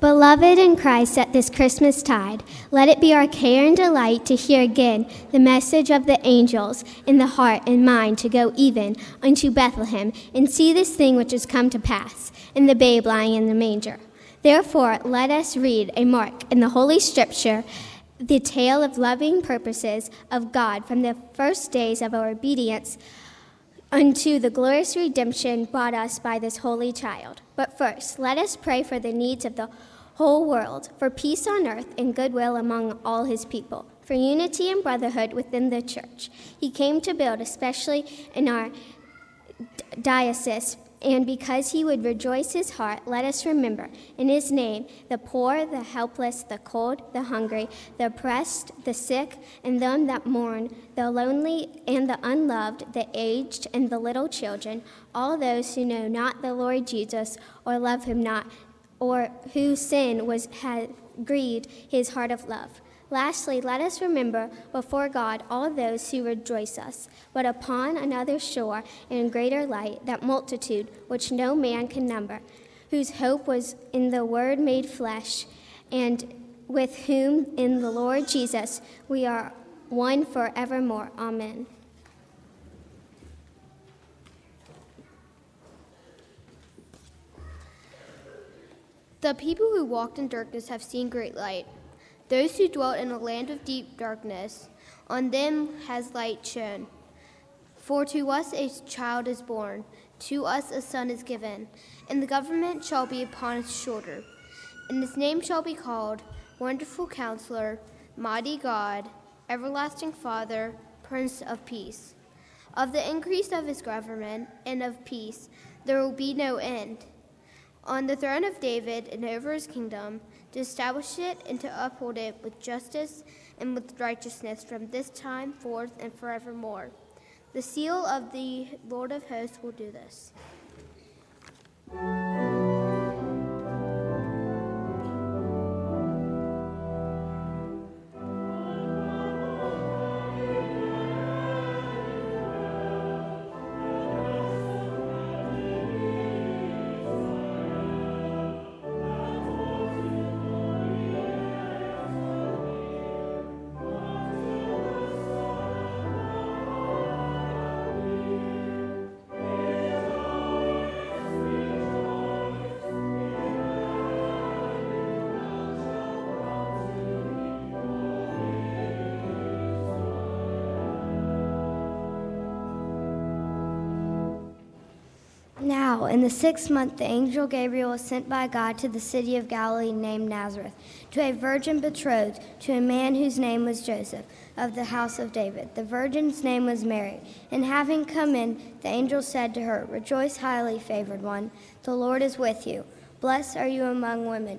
Beloved in Christ at this Christmas tide, let it be our care and delight to hear again the message of the angels in the heart and mind to go even unto Bethlehem and see this thing which has come to pass in the babe lying in the manger. Therefore, let us read a mark in the Holy Scripture, the tale of loving purposes of God from the first days of our obedience unto the glorious redemption brought us by this holy child. But first, let us pray for the needs of the whole world, for peace on earth and goodwill among all his people, for unity and brotherhood within the church. He came to build, especially in our diocese, and because he would rejoice his heart, let us remember in his name the poor, the helpless, the cold, the hungry, the oppressed, the sick, and them that mourn, the lonely and the unloved, the aged and the little children, all those who know not the Lord Jesus or love him not, or whose sin was had grieved his heart of love. Lastly, let us remember before God all those who rejoice us, but upon another shore in greater light that multitude which no man can number, whose hope was in the Word made flesh, and with whom in the Lord Jesus we are one forevermore. Amen. The people who walked in darkness have seen great light. Those who dwelt in a land of deep darkness, on them has light shone. For to us a child is born, to us a son is given, and the government shall be upon his shoulder. And his name shall be called Wonderful Counselor, Mighty God, Everlasting Father, Prince of Peace. Of the increase of his government and of peace there will be no end. On the throne of David and over his kingdom, to establish it and to uphold it with justice and with righteousness from this time forth and forevermore. The seal of the Lord of hosts will do this. Now, in the sixth month, the angel Gabriel was sent by God to the city of Galilee named Nazareth, to a virgin betrothed to a man whose name was Joseph, of the house of David. The virgin's name was Mary. And having come in, the angel said to her, Rejoice, highly favored one, the Lord is with you. Blessed are you among women.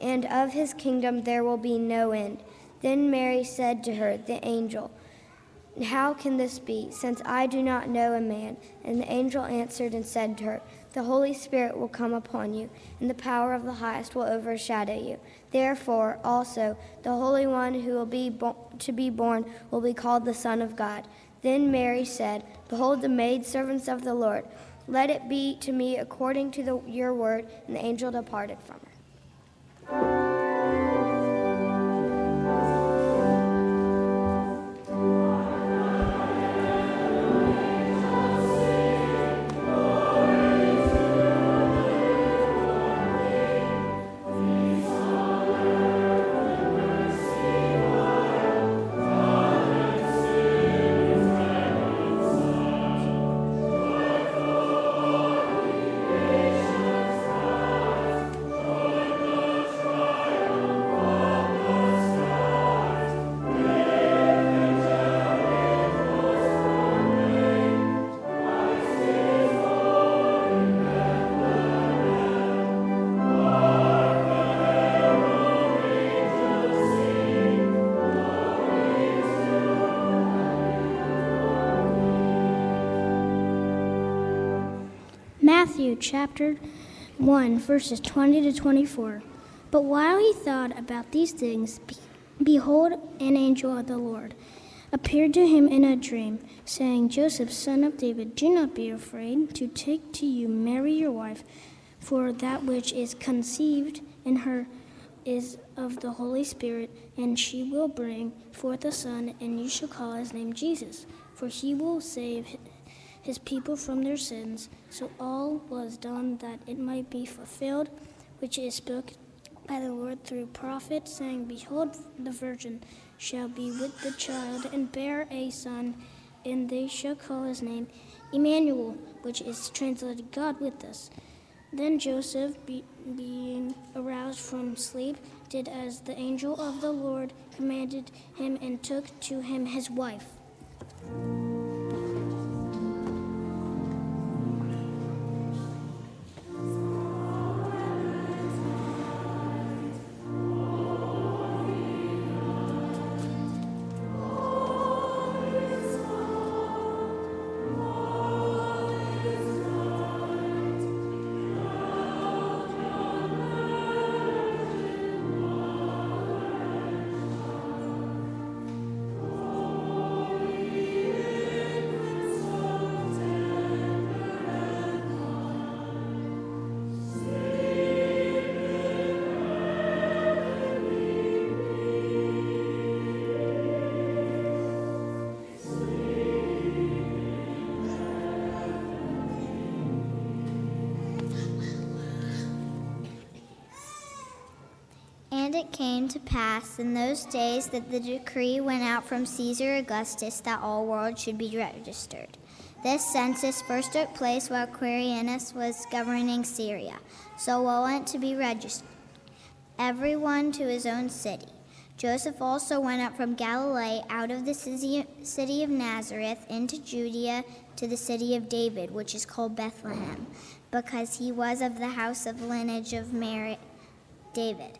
And of his kingdom there will be no end. Then Mary said to her, the angel, how can this be, since I do not know a man? And the angel answered and said to her, The Holy Spirit will come upon you, and the power of the highest will overshadow you. Therefore, also, the Holy One who will be bo- to be born will be called the Son of God. Then Mary said, Behold, the maidservants of the Lord. Let it be to me according to the, your word. And the angel departed from her thank you Chapter 1, verses 20 to 24. But while he thought about these things, behold, an angel of the Lord appeared to him in a dream, saying, Joseph, son of David, do not be afraid to take to you Mary your wife, for that which is conceived in her is of the Holy Spirit, and she will bring forth a son, and you shall call his name Jesus, for he will save his people from their sins. So all was done that it might be fulfilled, which is spoken by the Lord through prophet, saying, Behold, the virgin shall be with the child and bear a son, and they shall call his name Emmanuel, which is translated God with us. Then Joseph, be, being aroused from sleep, did as the angel of the Lord commanded him and took to him his wife. Came to pass in those days that the decree went out from Caesar Augustus that all worlds should be registered. This census first took place while Quirinius was governing Syria. So all went to be registered, everyone to his own city. Joseph also went up from Galilee out of the city of Nazareth into Judea to the city of David, which is called Bethlehem, because he was of the house of lineage of Mary, David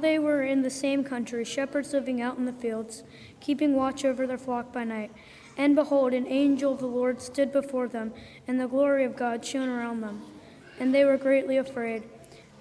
They were in the same country, shepherds living out in the fields, keeping watch over their flock by night. And behold, an angel of the Lord stood before them, and the glory of God shone around them. And they were greatly afraid.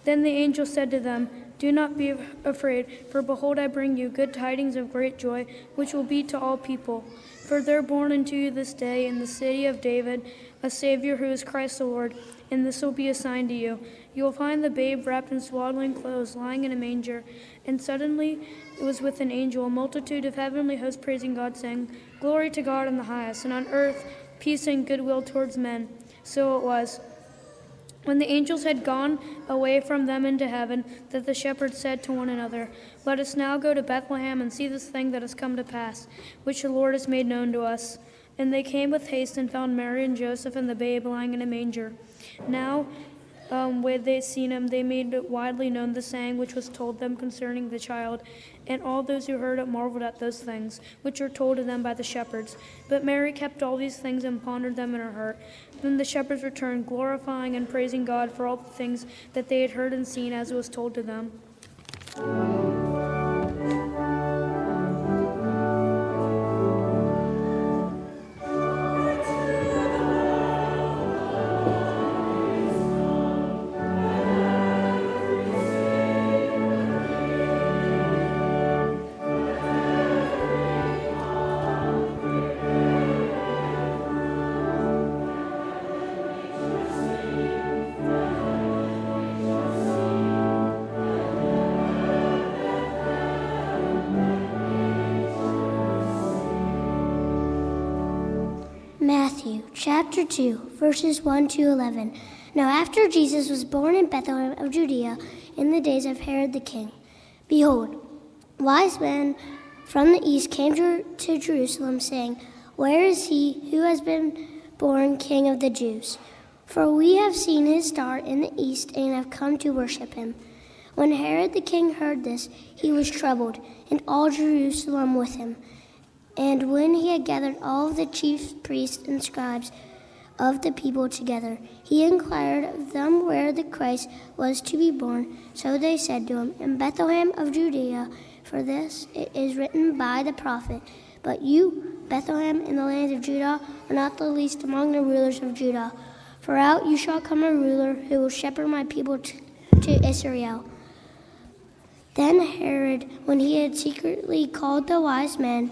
Then the angel said to them, Do not be afraid, for behold, I bring you good tidings of great joy, which will be to all people. For there born unto you this day in the city of David a Savior who is Christ the Lord, and this will be a sign to you. You will find the babe wrapped in swaddling clothes, lying in a manger. And suddenly it was with an angel, a multitude of heavenly hosts praising God, saying, Glory to God in the highest, and on earth peace and goodwill towards men. So it was. When the angels had gone away from them into heaven, that the shepherds said to one another, Let us now go to Bethlehem and see this thing that has come to pass, which the Lord has made known to us. And they came with haste and found Mary and Joseph and the babe lying in a manger. Now um, when they seen him, they made widely known the saying which was told them concerning the child. And all those who heard it marveled at those things which were told to them by the shepherds. But Mary kept all these things and pondered them in her heart. Then the shepherds returned, glorifying and praising God for all the things that they had heard and seen as it was told to them. Chapter 2, verses 1 to 11. Now, after Jesus was born in Bethlehem of Judea in the days of Herod the king, behold, wise men from the east came to, to Jerusalem, saying, Where is he who has been born king of the Jews? For we have seen his star in the east and have come to worship him. When Herod the king heard this, he was troubled, and all Jerusalem with him. And when he had gathered all the chief priests and scribes of the people together, he inquired of them where the Christ was to be born. So they said to him, In Bethlehem of Judea, for this it is written by the prophet. But you, Bethlehem, in the land of Judah, are not the least among the rulers of Judah. For out you shall come a ruler who will shepherd my people to, to Israel. Then Herod, when he had secretly called the wise men,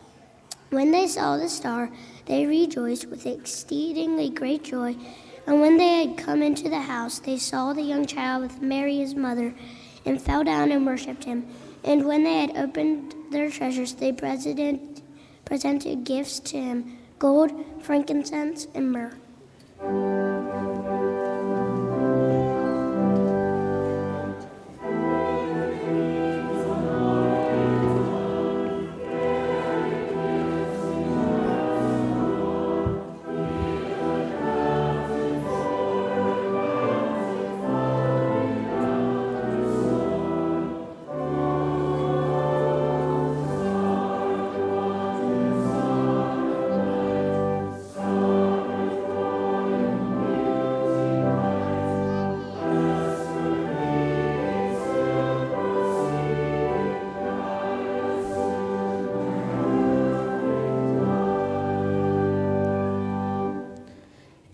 When they saw the star, they rejoiced with exceedingly great joy. And when they had come into the house, they saw the young child with Mary his mother, and fell down and worshipped him. And when they had opened their treasures, they presented, presented gifts to him gold, frankincense, and myrrh.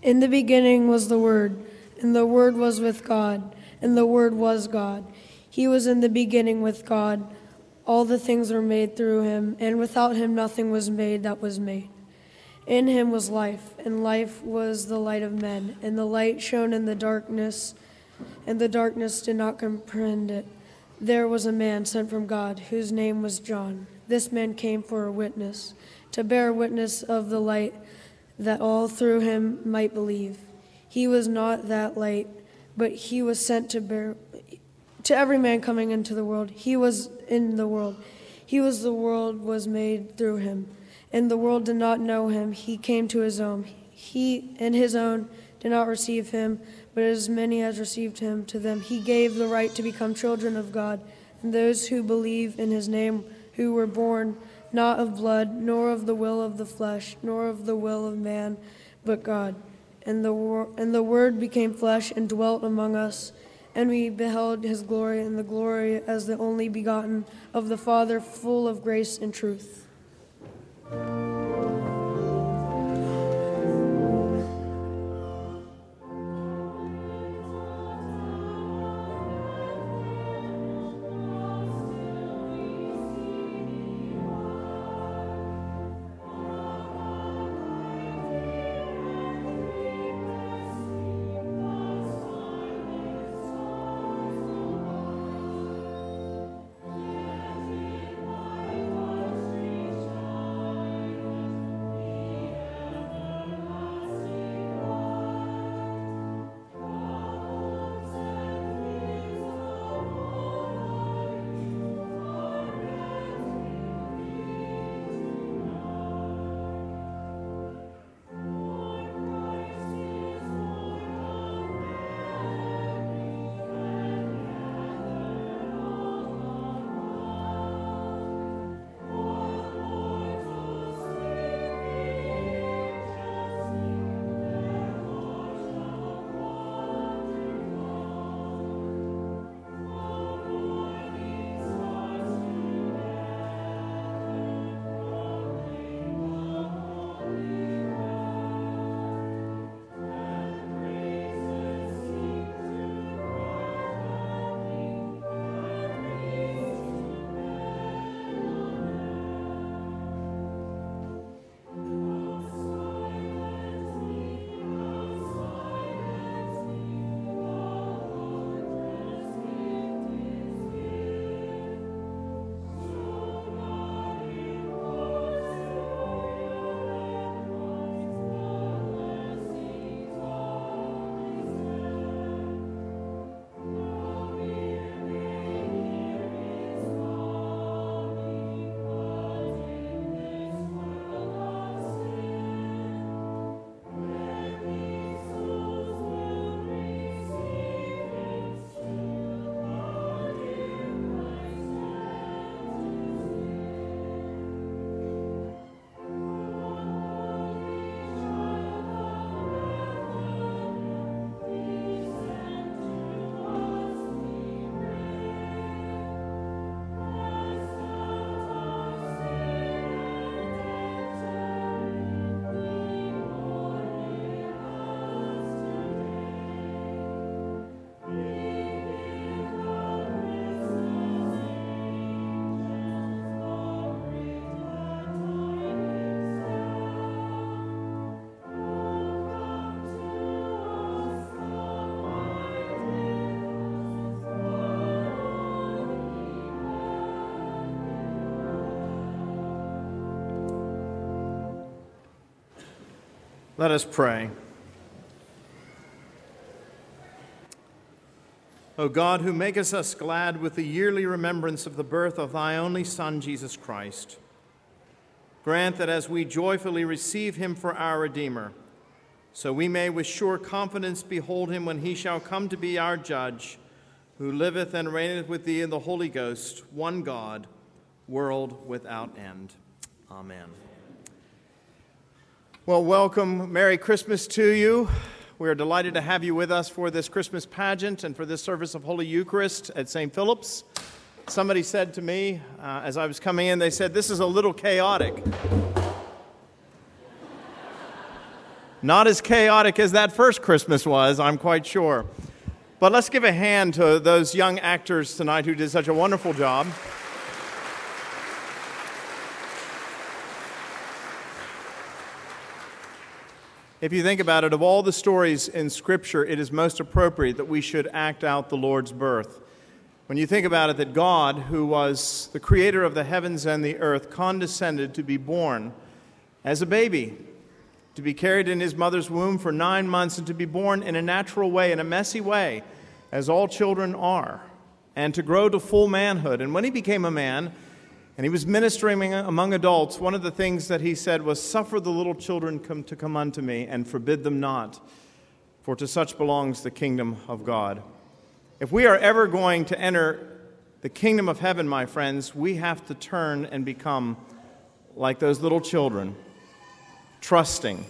In the beginning was the Word, and the Word was with God, and the Word was God. He was in the beginning with God. All the things were made through him, and without him nothing was made that was made. In him was life, and life was the light of men, and the light shone in the darkness, and the darkness did not comprehend it. There was a man sent from God, whose name was John. This man came for a witness, to bear witness of the light that all through him might believe. He was not that light, but he was sent to bear to every man coming into the world. He was in the world. He was the world was made through him, and the world did not know him. He came to his own. He and his own did not receive him, but as many as received him, to them he gave the right to become children of God, and those who believe in his name, who were born not of blood, nor of the will of the flesh, nor of the will of man, but God. And the, wor- and the Word became flesh and dwelt among us, and we beheld his glory, and the glory as the only begotten of the Father, full of grace and truth. Let us pray. O God, who makest us glad with the yearly remembrance of the birth of thy only Son, Jesus Christ, grant that as we joyfully receive him for our Redeemer, so we may with sure confidence behold him when he shall come to be our judge, who liveth and reigneth with thee in the Holy Ghost, one God, world without end. Amen. Well, welcome. Merry Christmas to you. We are delighted to have you with us for this Christmas pageant and for this service of Holy Eucharist at St. Philip's. Somebody said to me uh, as I was coming in, they said, This is a little chaotic. Not as chaotic as that first Christmas was, I'm quite sure. But let's give a hand to those young actors tonight who did such a wonderful job. If you think about it, of all the stories in Scripture, it is most appropriate that we should act out the Lord's birth. When you think about it, that God, who was the creator of the heavens and the earth, condescended to be born as a baby, to be carried in his mother's womb for nine months, and to be born in a natural way, in a messy way, as all children are, and to grow to full manhood. And when he became a man, and he was ministering among adults. One of the things that he said was, Suffer the little children come to come unto me, and forbid them not, for to such belongs the kingdom of God. If we are ever going to enter the kingdom of heaven, my friends, we have to turn and become like those little children, trusting